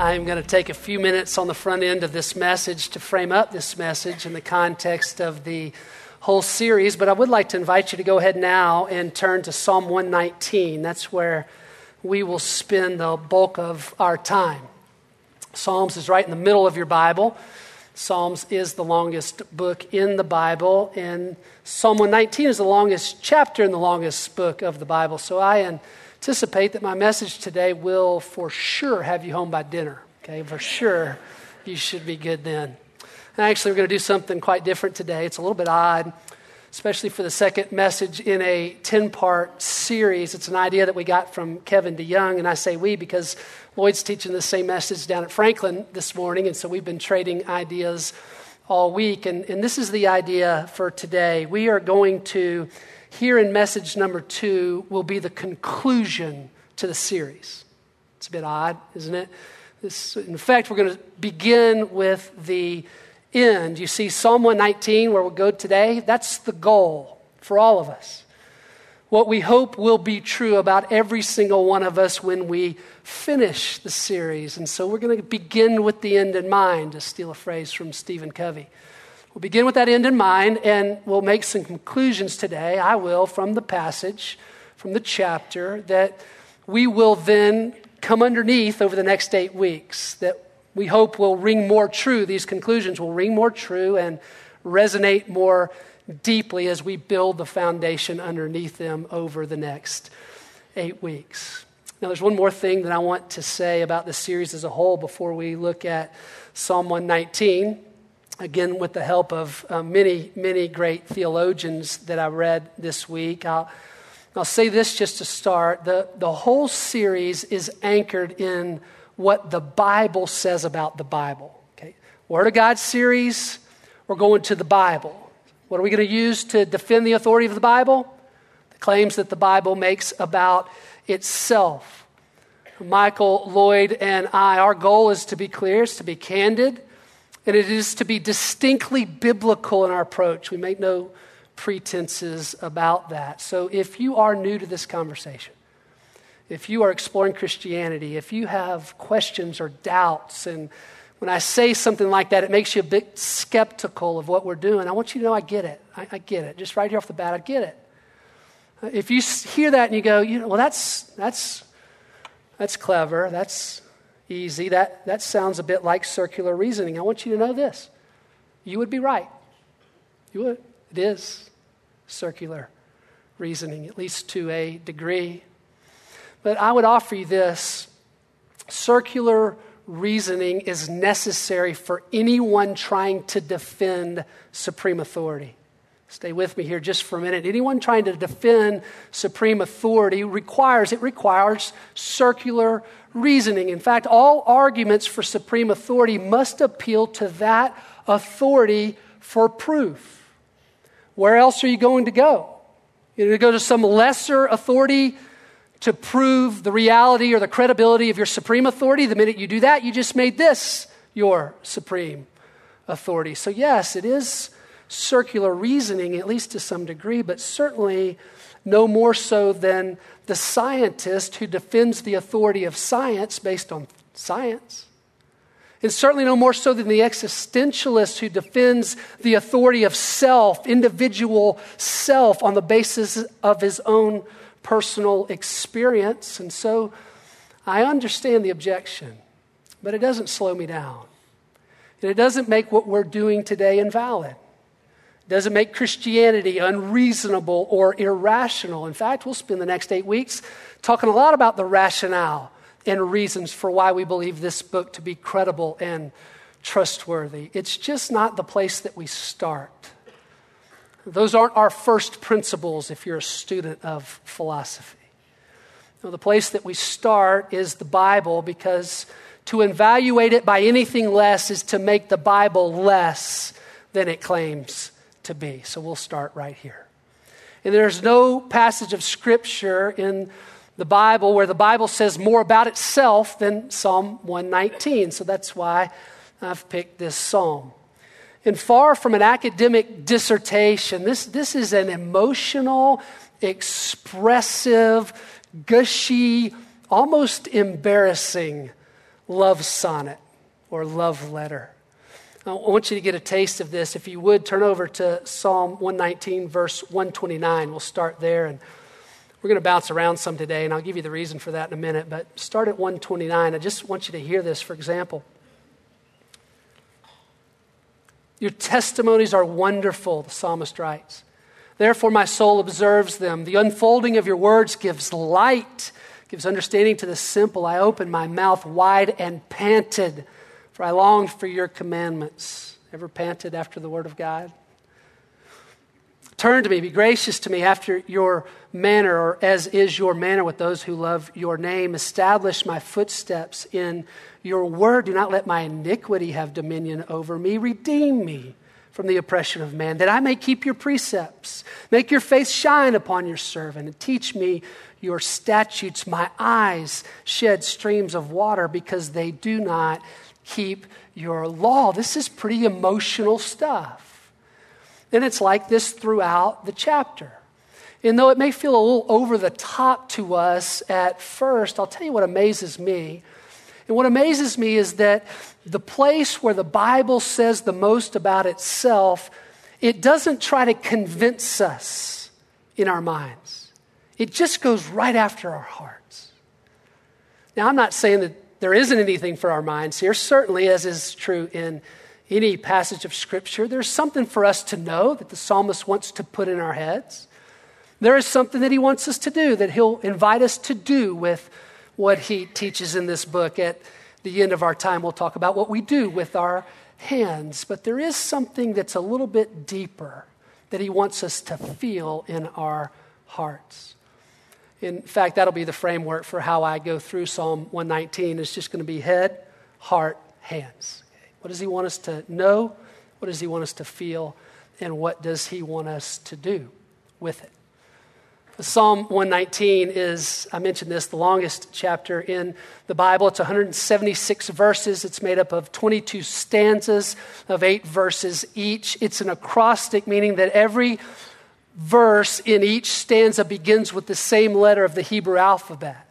I'm going to take a few minutes on the front end of this message to frame up this message in the context of the whole series, but I would like to invite you to go ahead now and turn to Psalm 119. That's where we will spend the bulk of our time. Psalms is right in the middle of your Bible. Psalms is the longest book in the Bible, and Psalm 119 is the longest chapter in the longest book of the Bible. So I anticipate that my message today will for sure have you home by dinner. Okay, for sure, you should be good then. And actually, we're going to do something quite different today. It's a little bit odd, especially for the second message in a 10 part series. It's an idea that we got from Kevin DeYoung, and I say we because Lloyd's teaching the same message down at Franklin this morning, and so we've been trading ideas all week. And, and this is the idea for today. We are going to here in message number two will be the conclusion to the series. It's a bit odd, isn't it? This, in fact, we're going to begin with the end. You see, Psalm 119, where we'll go today, that's the goal for all of us. What we hope will be true about every single one of us when we finish the series. And so we're going to begin with the end in mind, to steal a phrase from Stephen Covey. We'll begin with that end in mind, and we'll make some conclusions today. I will from the passage, from the chapter, that we will then come underneath over the next eight weeks, that we hope will ring more true. These conclusions will ring more true and resonate more deeply as we build the foundation underneath them over the next eight weeks. Now, there's one more thing that I want to say about the series as a whole before we look at Psalm 119 again, with the help of uh, many, many great theologians that I read this week. I'll, I'll say this just to start. The, the whole series is anchored in what the Bible says about the Bible. Okay? Word of God series, we're going to the Bible. What are we going to use to defend the authority of the Bible? The claims that the Bible makes about itself. Michael Lloyd and I, our goal is to be clear, is to be candid and it is to be distinctly biblical in our approach. We make no pretenses about that. So if you are new to this conversation, if you are exploring Christianity, if you have questions or doubts, and when I say something like that, it makes you a bit skeptical of what we're doing, I want you to know I get it. I, I get it. Just right here off the bat, I get it. If you hear that and you go, you know, well, that's, that's, that's clever, that's easy. That, that sounds a bit like circular reasoning. I want you to know this. You would be right. You would. It is circular reasoning, at least to a degree. But I would offer you this circular reasoning is necessary for anyone trying to defend supreme authority. Stay with me here just for a minute. Anyone trying to defend supreme authority requires, it requires circular reasoning. In fact, all arguments for supreme authority must appeal to that authority for proof. Where else are you going to go? You're going to go to some lesser authority to prove the reality or the credibility of your supreme authority. The minute you do that, you just made this your supreme authority. So, yes, it is circular reasoning, at least to some degree, but certainly no more so than the scientist who defends the authority of science based on science. And certainly no more so than the existentialist who defends the authority of self, individual self, on the basis of his own personal experience. And so I understand the objection, but it doesn't slow me down. And it doesn't make what we're doing today invalid doesn't make Christianity unreasonable or irrational. In fact, we'll spend the next eight weeks talking a lot about the rationale and reasons for why we believe this book to be credible and trustworthy. It's just not the place that we start. Those aren't our first principles if you're a student of philosophy. the place that we start is the Bible because to evaluate it by anything less is to make the Bible less than it claims to be. So we'll start right here. And there's no passage of Scripture in the Bible where the Bible says more about itself than Psalm 119. So that's why I've picked this psalm. And far from an academic dissertation, this, this is an emotional, expressive, gushy, almost embarrassing love sonnet or love letter. I want you to get a taste of this. If you would, turn over to Psalm 119, verse 129. We'll start there, and we're going to bounce around some today, and I'll give you the reason for that in a minute. But start at 129. I just want you to hear this, for example. Your testimonies are wonderful, the psalmist writes. Therefore, my soul observes them. The unfolding of your words gives light, gives understanding to the simple. I opened my mouth wide and panted, for I longed for your commandments. Ever panted after the word of God? Turn to me, be gracious to me after your manner, or as is your manner with those who love your name. Establish my footsteps in your word. Do not let my iniquity have dominion over me. Redeem me from the oppression of man, that I may keep your precepts. Make your face shine upon your servant, and teach me your statutes. My eyes shed streams of water because they do not keep your law. This is pretty emotional stuff. And it's like this throughout the chapter. And though it may feel a little over the top to us at first, I'll tell you what amazes me. And what amazes me is that the place where the Bible says the most about itself, it doesn't try to convince us in our minds. It just goes right after our hearts. Now, I'm not saying that there isn't anything for our minds here. Certainly, as is true in any passage of Scripture, there's something for us to know that the psalmist wants to put in our heads. There is something that he wants us to do, that he'll invite us to do with what he teaches in this book. At the end of our time, we'll talk about what we do with our hands. But there is something that's a little bit deeper that he wants us to feel in our hearts. In fact, that'll be the framework for how I go through Psalm 119. It's just going to be head, heart, hands. What does he want us to know? What does he want us to feel? And what does he want us to do with it? Psalm 119 is, I mentioned this, the longest chapter in the Bible. It's 176 verses. It's made up of 22 stanzas of eight verses each. It's an acrostic, meaning that every verse in each stanza begins with the same letter of the Hebrew alphabet.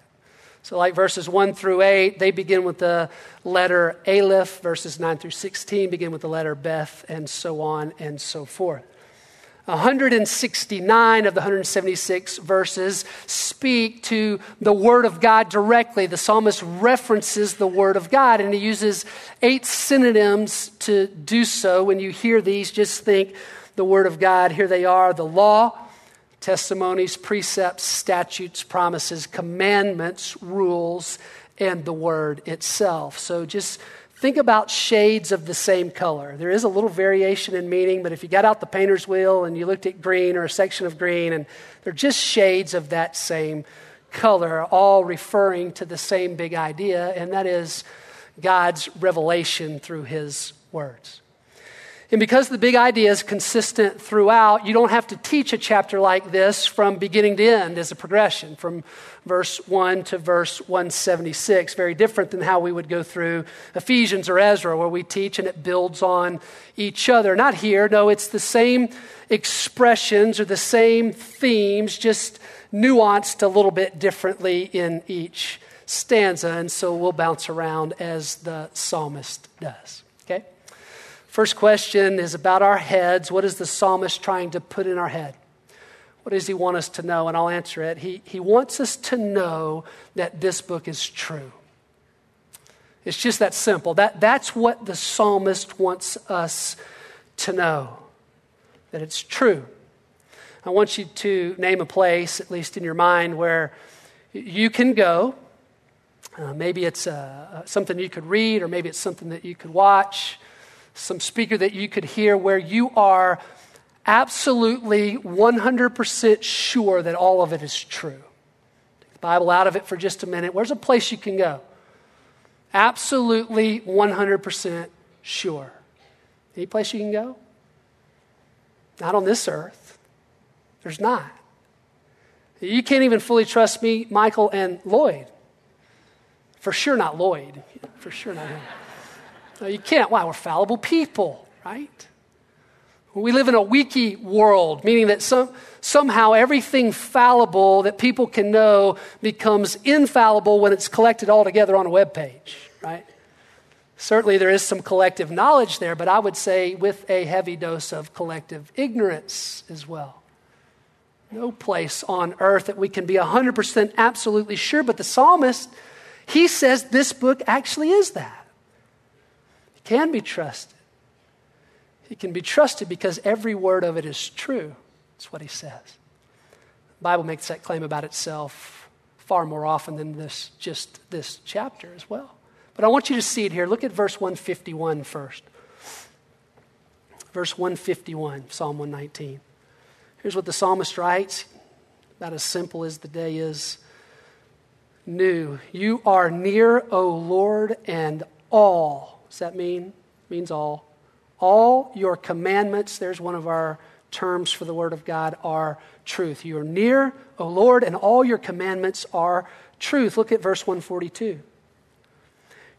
So, like verses 1 through 8, they begin with the letter Aleph. Verses 9 through 16 begin with the letter Beth, and so on and so forth. 169 of the 176 verses speak to the Word of God directly. The psalmist references the Word of God, and he uses eight synonyms to do so. When you hear these, just think the Word of God. Here they are the law, testimonies, precepts, statutes, promises, commandments, rules, and the Word itself. So just Think about shades of the same color. There is a little variation in meaning, but if you got out the painter's wheel and you looked at green or a section of green, and they're just shades of that same color, all referring to the same big idea, and that is God's revelation through His words. And because the big idea is consistent throughout, you don't have to teach a chapter like this from beginning to end as a progression, from verse 1 to verse 176. Very different than how we would go through Ephesians or Ezra, where we teach and it builds on each other. Not here, no, it's the same expressions or the same themes, just nuanced a little bit differently in each stanza. And so we'll bounce around as the psalmist does. First question is about our heads. What is the psalmist trying to put in our head? What does he want us to know? And I'll answer it. He, he wants us to know that this book is true. It's just that simple. That, that's what the psalmist wants us to know that it's true. I want you to name a place, at least in your mind, where you can go. Uh, maybe it's uh, something you could read, or maybe it's something that you could watch some speaker that you could hear where you are absolutely 100% sure that all of it is true. Take the Bible out of it for just a minute. Where's a place you can go? Absolutely 100% sure. Any place you can go? Not on this earth. There's not. You can't even fully trust me, Michael, and Lloyd. For sure, not Lloyd. For sure, not him. No, you can't. Why? We're fallible people, right? We live in a wiki world, meaning that some, somehow everything fallible that people can know becomes infallible when it's collected all together on a web page, right? Certainly, there is some collective knowledge there, but I would say with a heavy dose of collective ignorance as well. No place on earth that we can be 100% absolutely sure, but the psalmist, he says this book actually is that. It can be trusted. It can be trusted because every word of it is true. That's what he says. The Bible makes that claim about itself far more often than this, just this chapter as well. But I want you to see it here. Look at verse 151 first. Verse 151, Psalm 119. Here's what the psalmist writes, about as simple as the day is new. You are near, O Lord, and all. Does that mean? It means all. All your commandments, there's one of our terms for the Word of God, are truth. You are near, O Lord, and all your commandments are truth. Look at verse 142.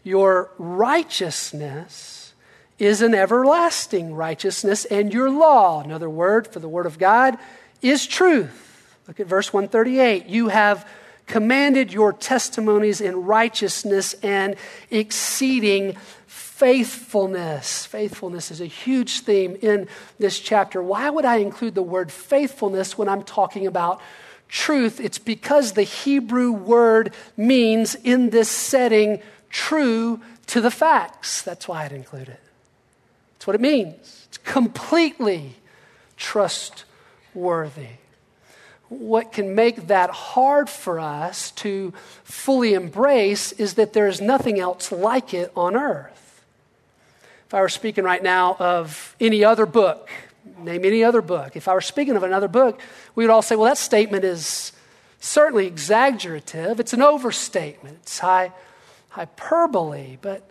Your righteousness is an everlasting righteousness, and your law, another word for the Word of God, is truth. Look at verse 138. You have commanded your testimonies in righteousness and exceeding faithfulness. Faithfulness is a huge theme in this chapter. Why would I include the word faithfulness when I'm talking about truth? It's because the Hebrew word means in this setting true to the facts. That's why I'd include it. That's what it means. It's completely trustworthy. What can make that hard for us to fully embrace is that there is nothing else like it on earth. If I were speaking right now of any other book, name any other book, if I were speaking of another book, we would all say, well, that statement is certainly exaggerative. It's an overstatement. It's high hyperbole, but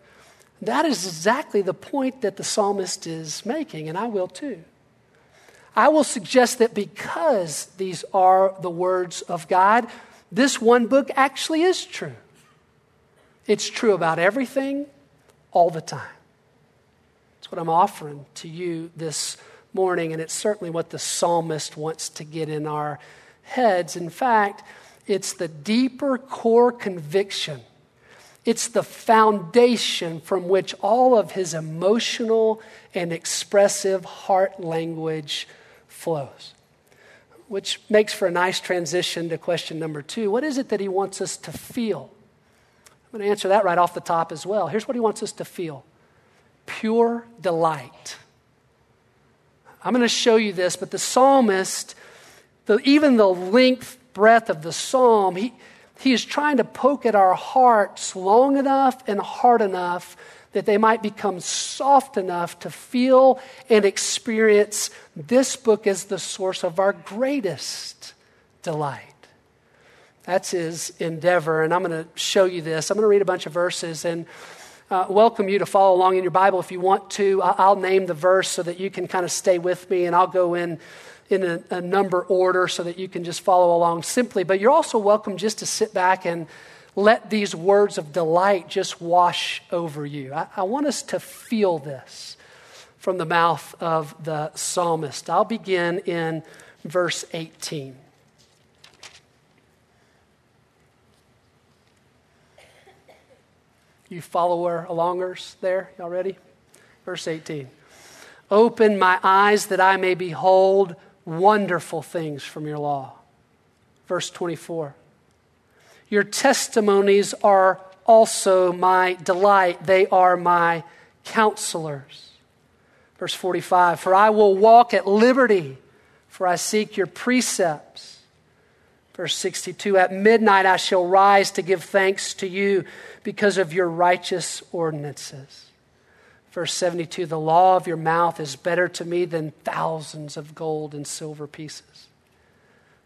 that is exactly the point that the psalmist is making, and I will too. I will suggest that because these are the words of God, this one book actually is true. It's true about everything, all the time. That's what I'm offering to you this morning, and it's certainly what the psalmist wants to get in our heads. In fact, it's the deeper core conviction it's the foundation from which all of his emotional and expressive heart language flows. Which makes for a nice transition to question number two. What is it that he wants us to feel? I'm going to answer that right off the top as well. Here's what he wants us to feel pure delight. I'm going to show you this, but the psalmist, the, even the length, breadth of the psalm, he, he is trying to poke at our hearts long enough and hard enough that they might become soft enough to feel and experience this book as the source of our greatest delight. That's his endeavor, and I'm going to show you this. I'm going to read a bunch of verses and uh, welcome you to follow along in your Bible if you want to. I'll name the verse so that you can kind of stay with me, and I'll go in in a, a, number order so that you can just follow along simply. But you're also welcome just to sit back and let these words of delight just wash over you. I, I want us to feel this from the mouth of the psalmist. I'll begin in verse 18. You follower alongers there? Y'all ready? Verse 18. Open my eyes that I may behold wonderful things from your law. Verse 24 Your testimonies are also my delight, they are my counselors. Verse 45 For I will walk at liberty, for I seek your precepts. Verse 62 At midnight I shall rise to give thanks to you because of your righteous ordinances. Verse 72 The law of your mouth is better to me than thousands of gold and silver pieces.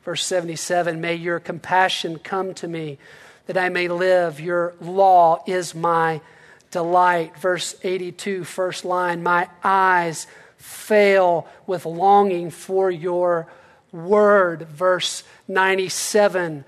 Verse 77 May your compassion come to me that I may live. Your law is my delight. Verse 82, first line My eyes fail with longing for your word. Verse 97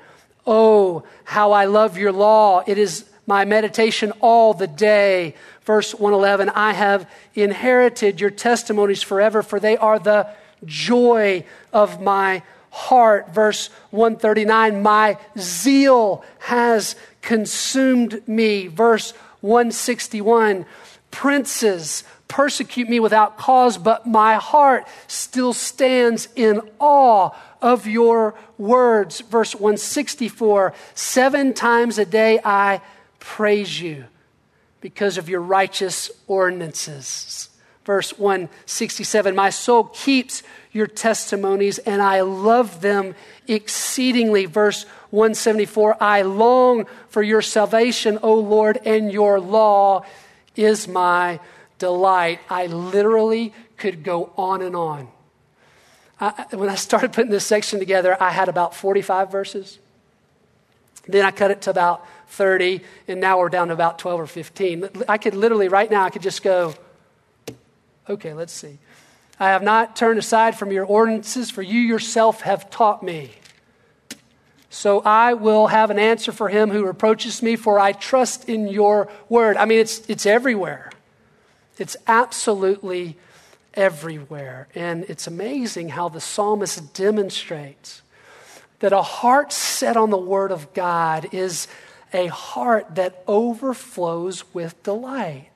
Oh, how I love your law. It is my meditation all the day. Verse 111 I have inherited your testimonies forever, for they are the joy of my heart. Verse 139 My zeal has consumed me. Verse 161 Princes persecute me without cause, but my heart still stands in awe of your words. Verse 164 Seven times a day I praise you because of your righteous ordinances. Verse 167 My soul keeps your testimonies and I love them exceedingly. Verse 174 I long for your salvation, O Lord, and your law is my delight. I literally could go on and on. I, when I started putting this section together, I had about 45 verses. Then I cut it to about 30, and now we're down to about 12 or 15. I could literally, right now, I could just go, okay, let's see. I have not turned aside from your ordinances, for you yourself have taught me. So I will have an answer for him who reproaches me, for I trust in your word. I mean, it's, it's everywhere. It's absolutely everywhere. And it's amazing how the psalmist demonstrates that a heart set on the word of God is a heart that overflows with delight.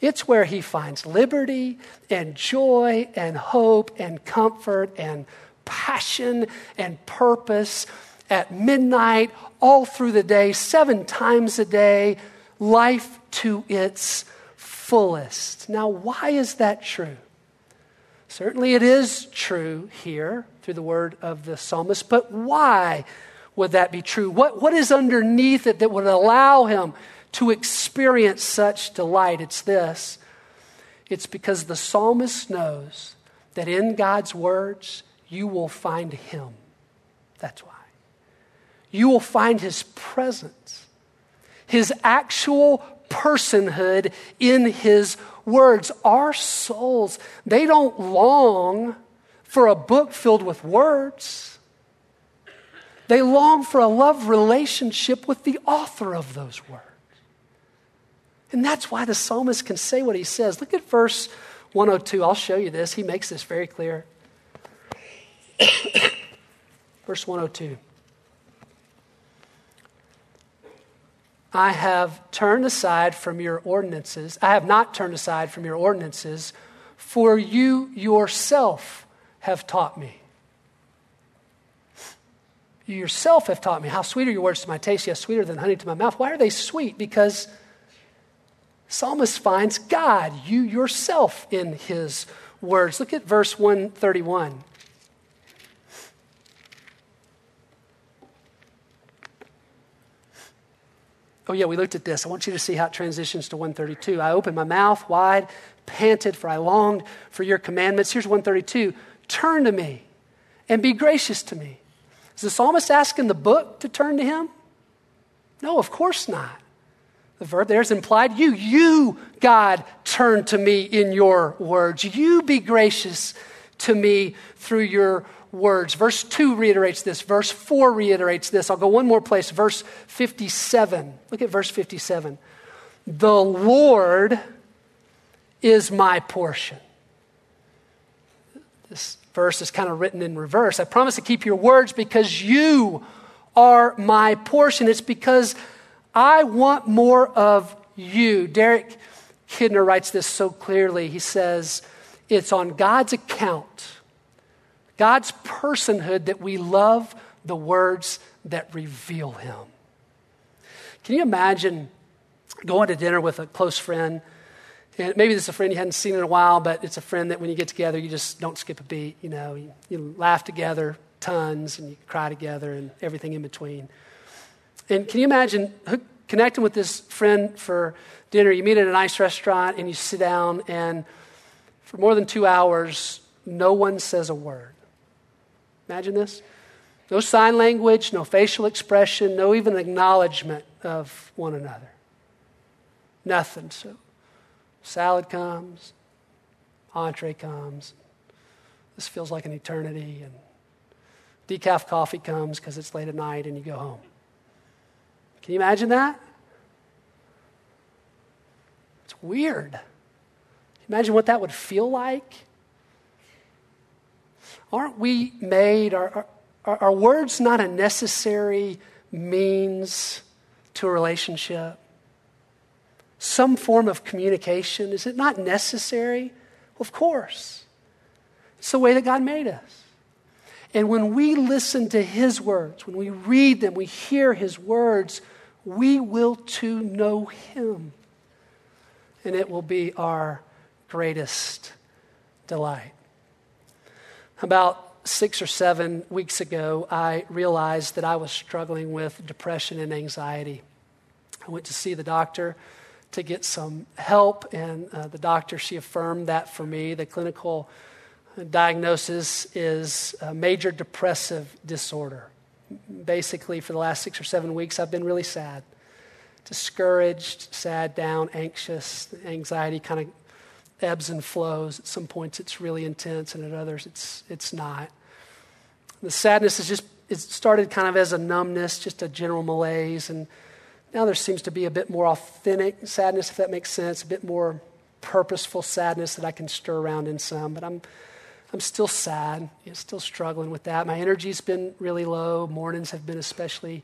It's where he finds liberty and joy and hope and comfort and passion and purpose at midnight, all through the day, seven times a day, life to its fullest. Now, why is that true? Certainly, it is true here through the word of the psalmist, but why would that be true? What, what is underneath it that would allow him to experience such delight? It's this it's because the psalmist knows that in God's words, you will find him. That's why. You will find his presence, his actual personhood in his words. Our souls, they don't long for a book filled with words. They long for a love relationship with the author of those words. And that's why the psalmist can say what he says. Look at verse 102. I'll show you this. He makes this very clear. verse 102. I have turned aside from your ordinances. I have not turned aside from your ordinances, for you yourself have taught me. You yourself have taught me. How sweet are your words to my taste, yes, sweeter than honey to my mouth. Why are they sweet? Because psalmist finds God, you yourself, in his words. Look at verse 131. Oh, yeah, we looked at this. I want you to see how it transitions to 132. I opened my mouth wide, panted, for I longed for your commandments. Here's 132 Turn to me and be gracious to me. Is the psalmist asking the book to turn to him? No, of course not. The verb there is implied you, you, God, turn to me in your words. You be gracious to me through your words. Verse 2 reiterates this. Verse 4 reiterates this. I'll go one more place. Verse 57. Look at verse 57. The Lord is my portion. This verse is kind of written in reverse. I promise to keep your words because you are my portion. It's because I want more of you. Derek Kidner writes this so clearly. He says, It's on God's account God's personhood that we love the words that reveal him. Can you imagine going to dinner with a close friend? And maybe this is a friend you hadn't seen in a while, but it's a friend that when you get together, you just don't skip a beat. You know, you, you laugh together tons and you cry together and everything in between. And can you imagine connecting with this friend for dinner? You meet at a nice restaurant and you sit down, and for more than two hours, no one says a word. Imagine this. No sign language, no facial expression, no even acknowledgement of one another. Nothing. So, salad comes, entree comes. This feels like an eternity. And decaf coffee comes because it's late at night and you go home. Can you imagine that? It's weird. Imagine what that would feel like. Aren't we made, are, are, are words not a necessary means to a relationship? some form of communication? Is it not necessary? Of course. It's the way that God made us. And when we listen to His words, when we read them, we hear His words, we will too know Him. And it will be our greatest delight. About six or seven weeks ago, I realized that I was struggling with depression and anxiety. I went to see the doctor to get some help, and uh, the doctor, she affirmed that for me. The clinical diagnosis is a major depressive disorder. Basically, for the last six or seven weeks, I've been really sad, discouraged, sad, down, anxious. Anxiety kind of ebbs and flows. At some points, it's really intense, and at others, it's, it's not. The sadness is just, it started kind of as a numbness, just a general malaise, and now there seems to be a bit more authentic sadness, if that makes sense, a bit more purposeful sadness that I can stir around in some, but I'm, I'm still sad, still struggling with that. My energy's been really low. Mornings have been especially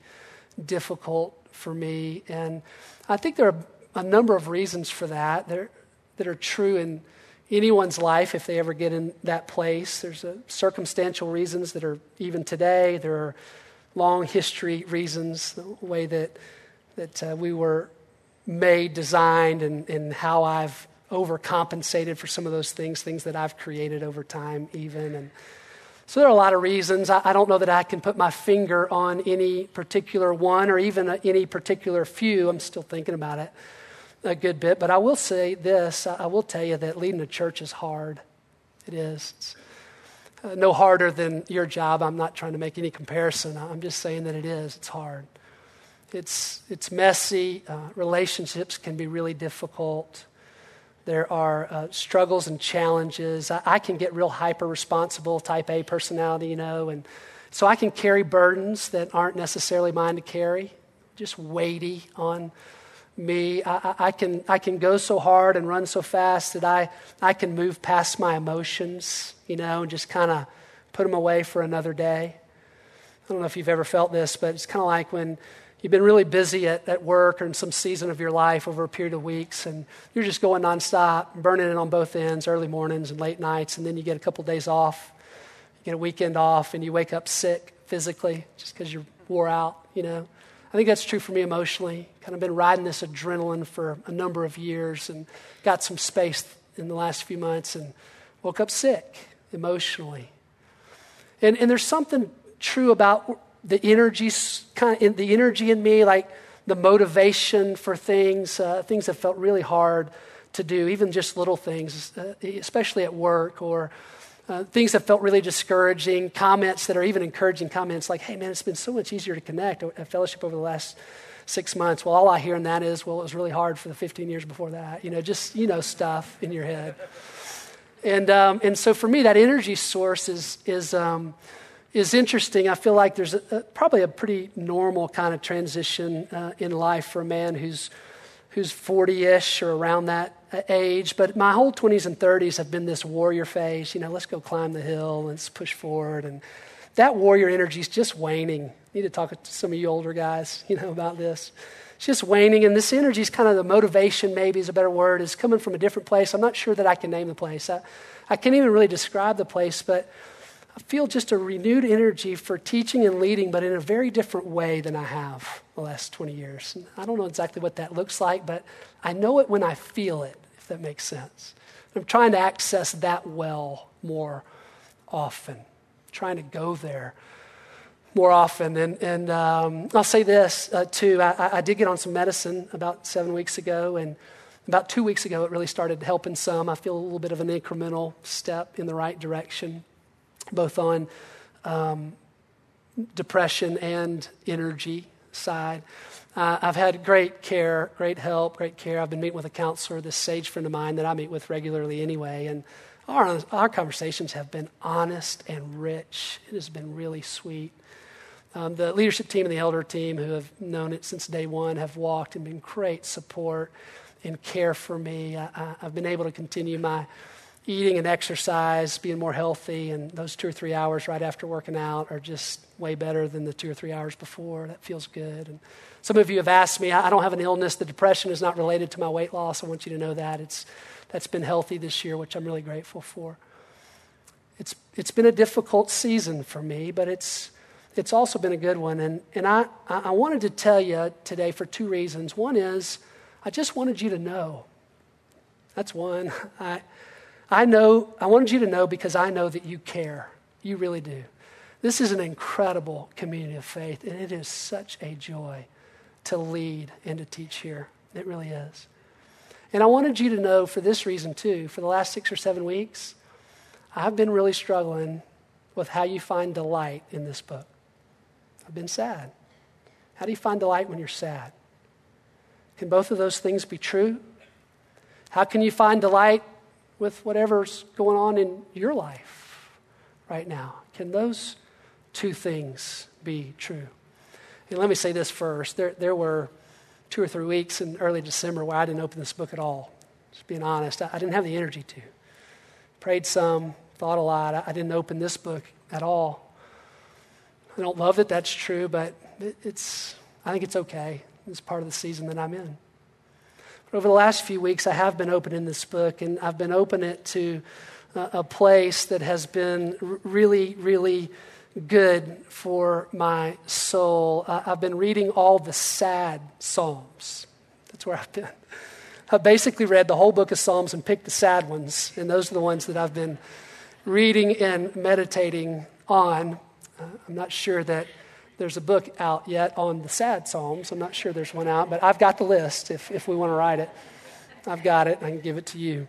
difficult for me, and I think there are a number of reasons for that are, that are true in anyone's life if they ever get in that place. There's circumstantial reasons that are even today. There are long history reasons, the way that, that uh, we were made, designed, and, and how I've overcompensated for some of those things, things that I've created over time, even. And so there are a lot of reasons. I, I don't know that I can put my finger on any particular one or even any particular few. I'm still thinking about it a good bit. But I will say this I will tell you that leading a church is hard. It is. It's, uh, no harder than your job. I'm not trying to make any comparison. I'm just saying that it is. It's hard. It's, it's messy. Uh, relationships can be really difficult. There are uh, struggles and challenges. I, I, can get real hyper responsible, type A personality, you know, and so I can carry burdens that aren't necessarily mine to carry, just weighty on me. I, I, can, I can go so hard and run so fast that I, I can move past my emotions, you know, and just kind of put them away for another day. I don't know if you've ever felt this, but it's kind of like when you've been really busy at, at work or in some season of your life over a period of weeks, and you're just going nonstop, burning it on both ends, early mornings and late nights, and then you get a couple days off, you get a weekend off, and you wake up sick physically just because you're wore out, you know. I think that's true for me emotionally. Kind of been riding this adrenaline for a number of years and got some space in the last few months and woke up sick emotionally. And, and there's something true about the energy, kind of in, the energy in me, like the motivation for things, uh, things that felt really hard to do, even just little things, uh, especially at work or uh, things that felt really discouraging, comments that are even encouraging comments like, hey, man, it's been so much easier to connect at fellowship over the last six months. Well, all I hear in that is, well, it was really hard for the 15 years before that. You know, just, you know, stuff in your head. And, um, and so for me, that energy source is, is, um, is interesting. I feel like there's a, a, probably a pretty normal kind of transition uh, in life for a man who's, who's 40 ish or around that uh, age, but my whole 20s and 30s have been this warrior phase. You know, let's go climb the hill, let's push forward. And that warrior energy is just waning. I need to talk to some of you older guys, you know, about this. It's just waning, and this energy is kind of the motivation, maybe is a better word, is coming from a different place. I'm not sure that I can name the place. I, I can't even really describe the place, but feel just a renewed energy for teaching and leading, but in a very different way than I have the last 20 years. And I don't know exactly what that looks like, but I know it when I feel it, if that makes sense. I'm trying to access that well more often, I'm trying to go there more often. And, and um, I'll say this uh, too I, I did get on some medicine about seven weeks ago, and about two weeks ago, it really started helping some. I feel a little bit of an incremental step in the right direction both on um, depression and energy side. Uh, I've had great care, great help, great care. I've been meeting with a counselor, this sage friend of mine that I meet with regularly anyway, and our, our conversations have been honest and rich. It has been really sweet. Um, the leadership team and the elder team, who have known it since day one, have walked and been great support and care for me. I, have been able to continue my eating and exercise, being more healthy, and those two or three hours right after working out are just way better than the two or three hours before. That feels good. And some of you have asked me, I don't have an illness. The depression is not related to my weight loss. I want you to know that. It's, that's been healthy this year, which I'm really grateful for. It's, it's been a difficult season for me, but it's, it's also been a good one. And, and I, I wanted to tell you today for two reasons. One is, I just wanted you to know. That's one. I, I know, I wanted you to know because I know that you care. You really do. This is an incredible community of faith, and it is such a joy to lead and to teach here. It really is. And I wanted you to know for this reason, too. For the last six or seven weeks, I've been really struggling with how you find delight in this book. I've been sad. How do you find delight when you're sad? Can both of those things be true? How can you find delight with whatever's going on in your life right now? Can those two things be true? And let me say this first. There, there were two or three weeks in early December where I didn't open this book at all. Just being honest, I, I didn't have the energy to. Prayed some, thought a lot. I, I, didn't open this book at all. I don't love that that's true, but it, it's, I think it's okay. It's part of the season that I'm in. But over the last few weeks, I have been opening this book, and I've been opening it to a, a place that has been really, really good for my soul. Uh, I've been reading all the sad Psalms. That's where I've been. I've basically read the whole book of Psalms and picked the sad ones, and those are the ones that I've been reading and meditating on. Uh, I'm not sure that there's a book out yet on the sad Psalms. I'm not sure there's one out, but I've got the list if, if we want to write it. I've got it. I can give it to you.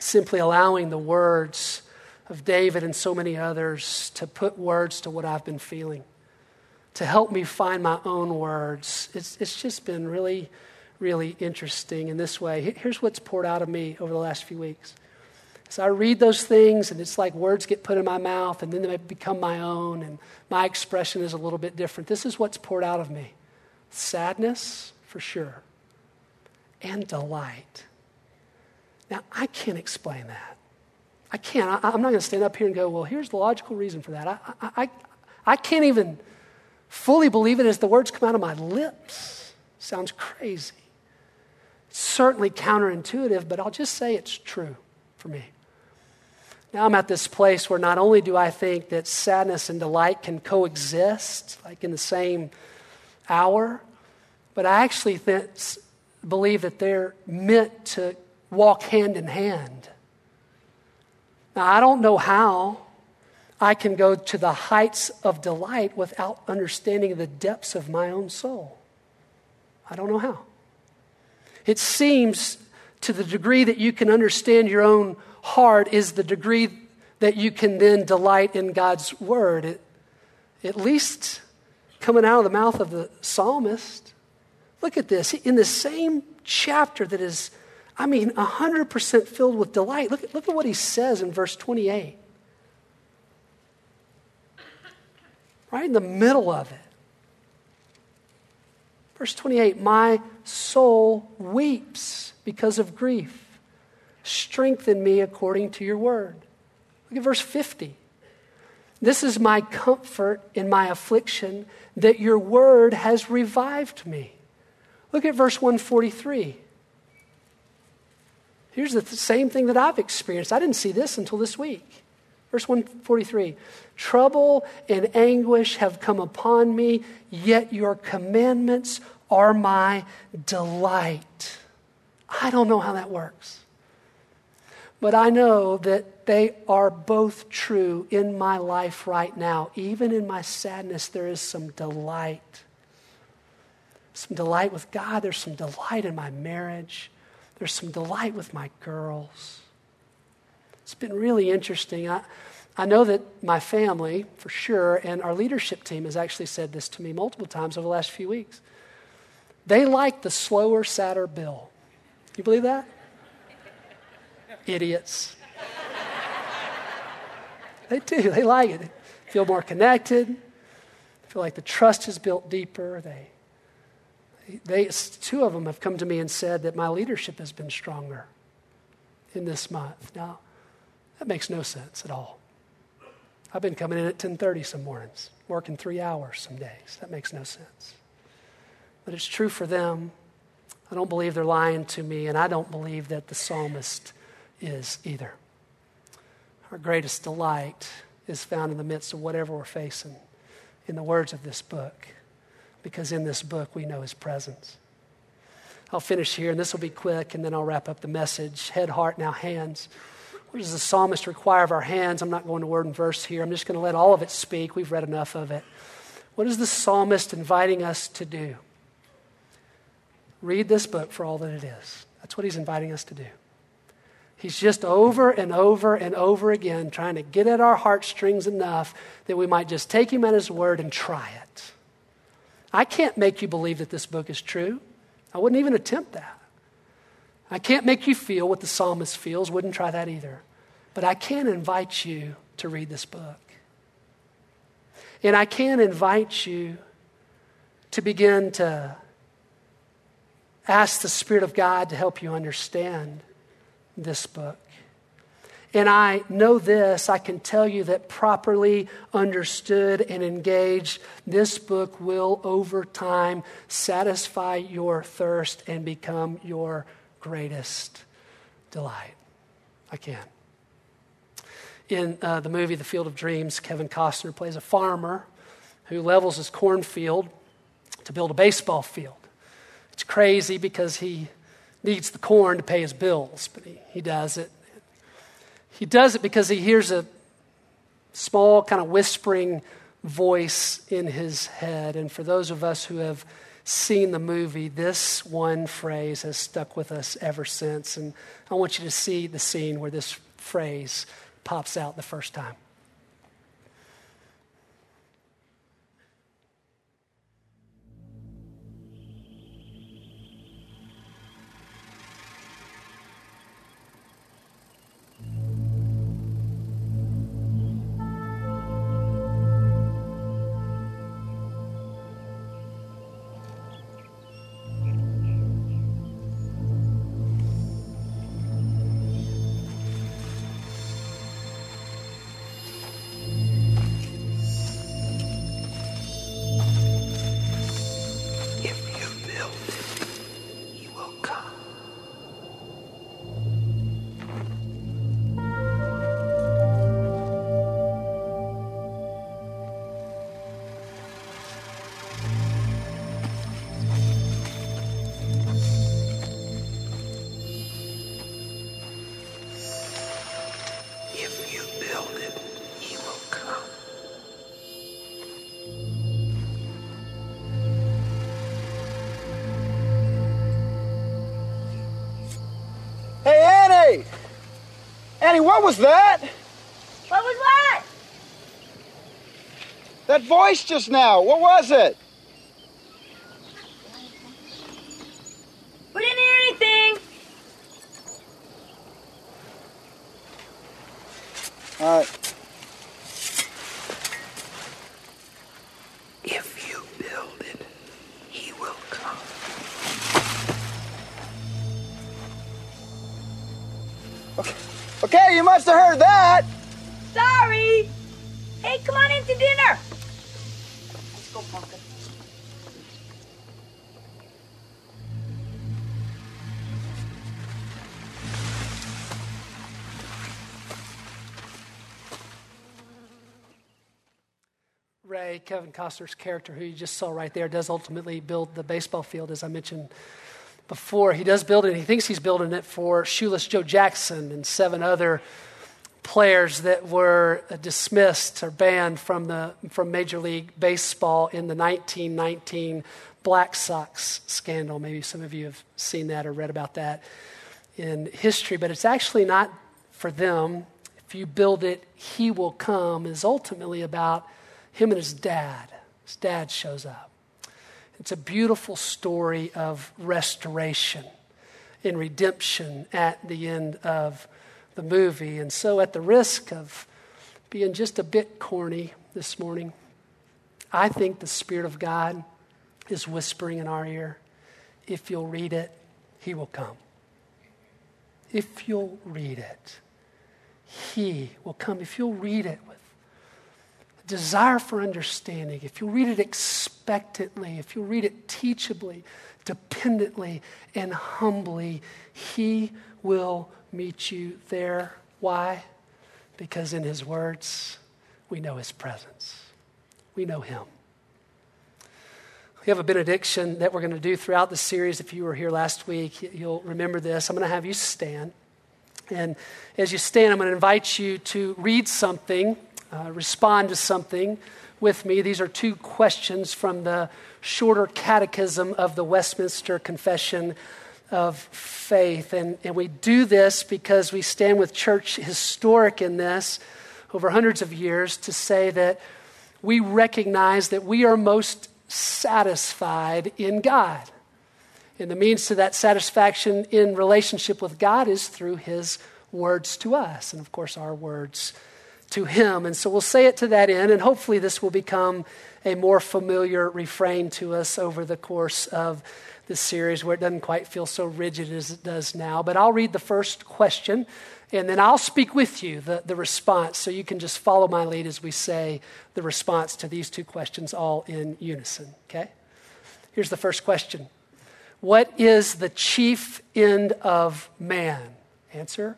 Simply allowing the words of David and so many others to put words to what I've been feeling, to help me find my own words. It's, it's just been really, really interesting in this way. Here's what's poured out of me over the last few weeks. So I read those things, and it's like words get put in my mouth, and then they become my own, and my expression is a little bit different. This is what's poured out of me sadness, for sure, and delight. Now, I can't explain that. I can't. I, am not going to stand up here and go, well, here's the logical reason for that. I, I, I, I can't even fully believe it as the words come out of my lips. Sounds crazy. Certainly counterintuitive, but I'll just say it's true for me. Now I'm at this place where not only do I think that sadness and delight can coexist, like in the same hour, but I actually think, believe that they're meant to walk hand in hand. Now, I don't know how I can go to the heights of delight without understanding the depths of my own soul. I don't know how. It seems to the degree that you can understand your own heart is the degree that you can then delight in God's word. It, at least coming out of the mouth of the psalmist. Look at this. In the same chapter that is I mean, 100% filled with delight. Look, look at what he says in verse 28. Right in the middle of it. Verse 28 My soul weeps because of grief. Strengthen me according to your word. Look at verse 50. This is my comfort in my affliction, that your word has revived me. Look at verse 143. Here's the same thing that I've experienced. I didn't see this until this week. Verse 143 Trouble and anguish have come upon me, yet your commandments are my delight. I don't know how that works. But I know that they are both true in my life right now. Even in my sadness, there is some delight. Some delight with God, there's some delight in my marriage. There's some delight with my girls. It's been really interesting. I, I know that my family, for sure, and our leadership team has actually said this to me multiple times over the last few weeks. They like the slower, sadder Bill. You believe that? Idiots. they do. They like it. They feel more connected. Feel like the trust is built deeper. They they, two of them have come to me and said that my leadership has been stronger in this month. Now, That makes no sense at all. I've been coming in at 10:30 some mornings, working 3 hours some days. That makes no sense. But it's true for them. I don't believe they're lying to me, and I don't believe that the psalmist is either. Our greatest delight is found in the midst of whatever we're facing in the words of this book, because in this book we know his presence. I'll finish here, and this will be quick, and then I'll wrap up the message. Head, heart, now hands. What does the psalmist require of our hands? I'm not going to word and verse here. I'm just going to let all of it speak. We've read enough of it. What is the psalmist inviting us to do? Read this book for all that it is. That's what he's inviting us to do. He's just over and over and over again trying to get at our heartstrings enough that we might just take him at his word and try it. I can't make you believe that this book is true. I wouldn't even attempt that. I can't make you feel what the psalmist feels, wouldn't try that either. But I can invite you to read this book. And I can invite you to begin to ask the Spirit of God to help you understand this book. And I know this, I can tell you that properly understood and engaged, this book will over time satisfy your thirst and become your greatest delight. I can. In uh, the movie The Field of Dreams, Kevin Costner plays a farmer who levels his cornfield to build a baseball field. It's crazy because he needs the corn to pay his bills, but he, he does it. He does it because he hears a small, kind of whispering voice in his head. And for those of us who have seen the movie, this one phrase has stuck with us ever since. And I want you to see the scene where this phrase pops out the first time. Annie, what was that? What was what? That voice just now. What was it? We didn't hear anything. All right. Kevin Costner's character, who you just saw right there, does ultimately build the baseball field, as I mentioned before. He does build it, and he thinks he's building it for shoeless Joe Jackson and seven other players that were dismissed or banned from, the, from Major League Baseball in the 1919 Black Sox scandal. Maybe some of you have seen that or read about that in history, but it's actually not for them. If you build it, he will come, is ultimately about him and his dad. His dad shows up. It's a beautiful story of restoration and redemption at the end of the movie. And so, at the risk of being just a bit corny this morning, I think the Spirit of God is whispering in our ear if you'll read it, He will come. If you'll read it, He will come. If you'll read it desire for understanding, if you'll read it expectantly, if you'll read it teachably, dependently, and humbly, He will meet you there. Why? Because in His words, we know His presence, we know Him. We have a benediction that we're going to do throughout the series. If you were here last week, you'll remember this. I'm going to have you stand. And as you stand, I'm going to invite you to read something, uh, respond to something with me. These are two questions from the shorter catechism of the Westminster Confession of Faith. And, and we do this because we stand with church historic in this over hundreds of years to say that we recognize that we are most satisfied in God. And the means to that satisfaction in relationship with God is through His words to us, and of course, our words to Him. And so we'll say it to that end, and hopefully, this will become a more familiar refrain to us over the course of this series where it doesn't quite feel so rigid as it does now. But I'll read the first question and then I'll speak with you the, the response so you can just follow my lead as we say the response to these two questions all in unison, okay? Here's the first question What is the chief end of man? Answer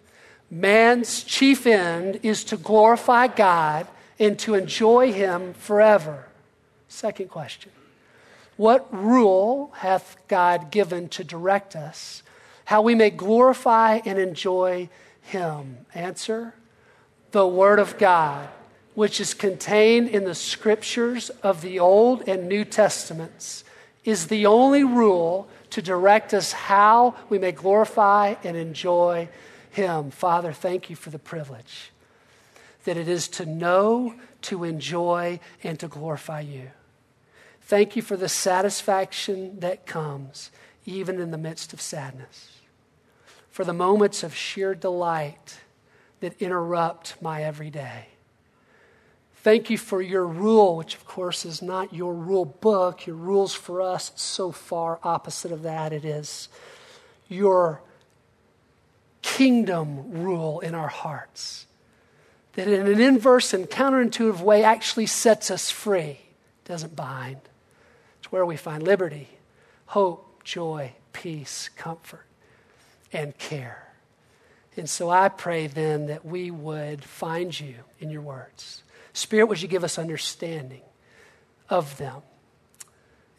Man's chief end is to glorify God and to enjoy Him forever. Second question What rule hath God given to direct us how we may glorify and enjoy him? Answer The Word of God, which is contained in the scriptures of the Old and New Testaments, is the only rule to direct us how we may glorify and enjoy Him. Father, thank you for the privilege that it is to know, to enjoy, and to glorify you. Thank you for the satisfaction that comes even in the midst of sadness for the moments of sheer delight that interrupt my everyday. Thank you for your rule, which of course is not your rule book. Your rules for us, so far opposite of that. It is your kingdom rule in our hearts that in an inverse and counterintuitive way actually sets us free, doesn't bind. It's where we find liberty, hope, joy, peace, comfort and care. And so I pray then that we would find you in your words. Spirit, would you give us understanding of them?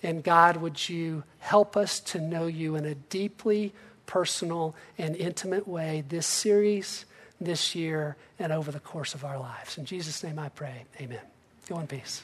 And God, would you help us to know you in a deeply personal and intimate way this series, this year, and over the course of our lives? In Jesus' name I pray. Amen. Go in peace.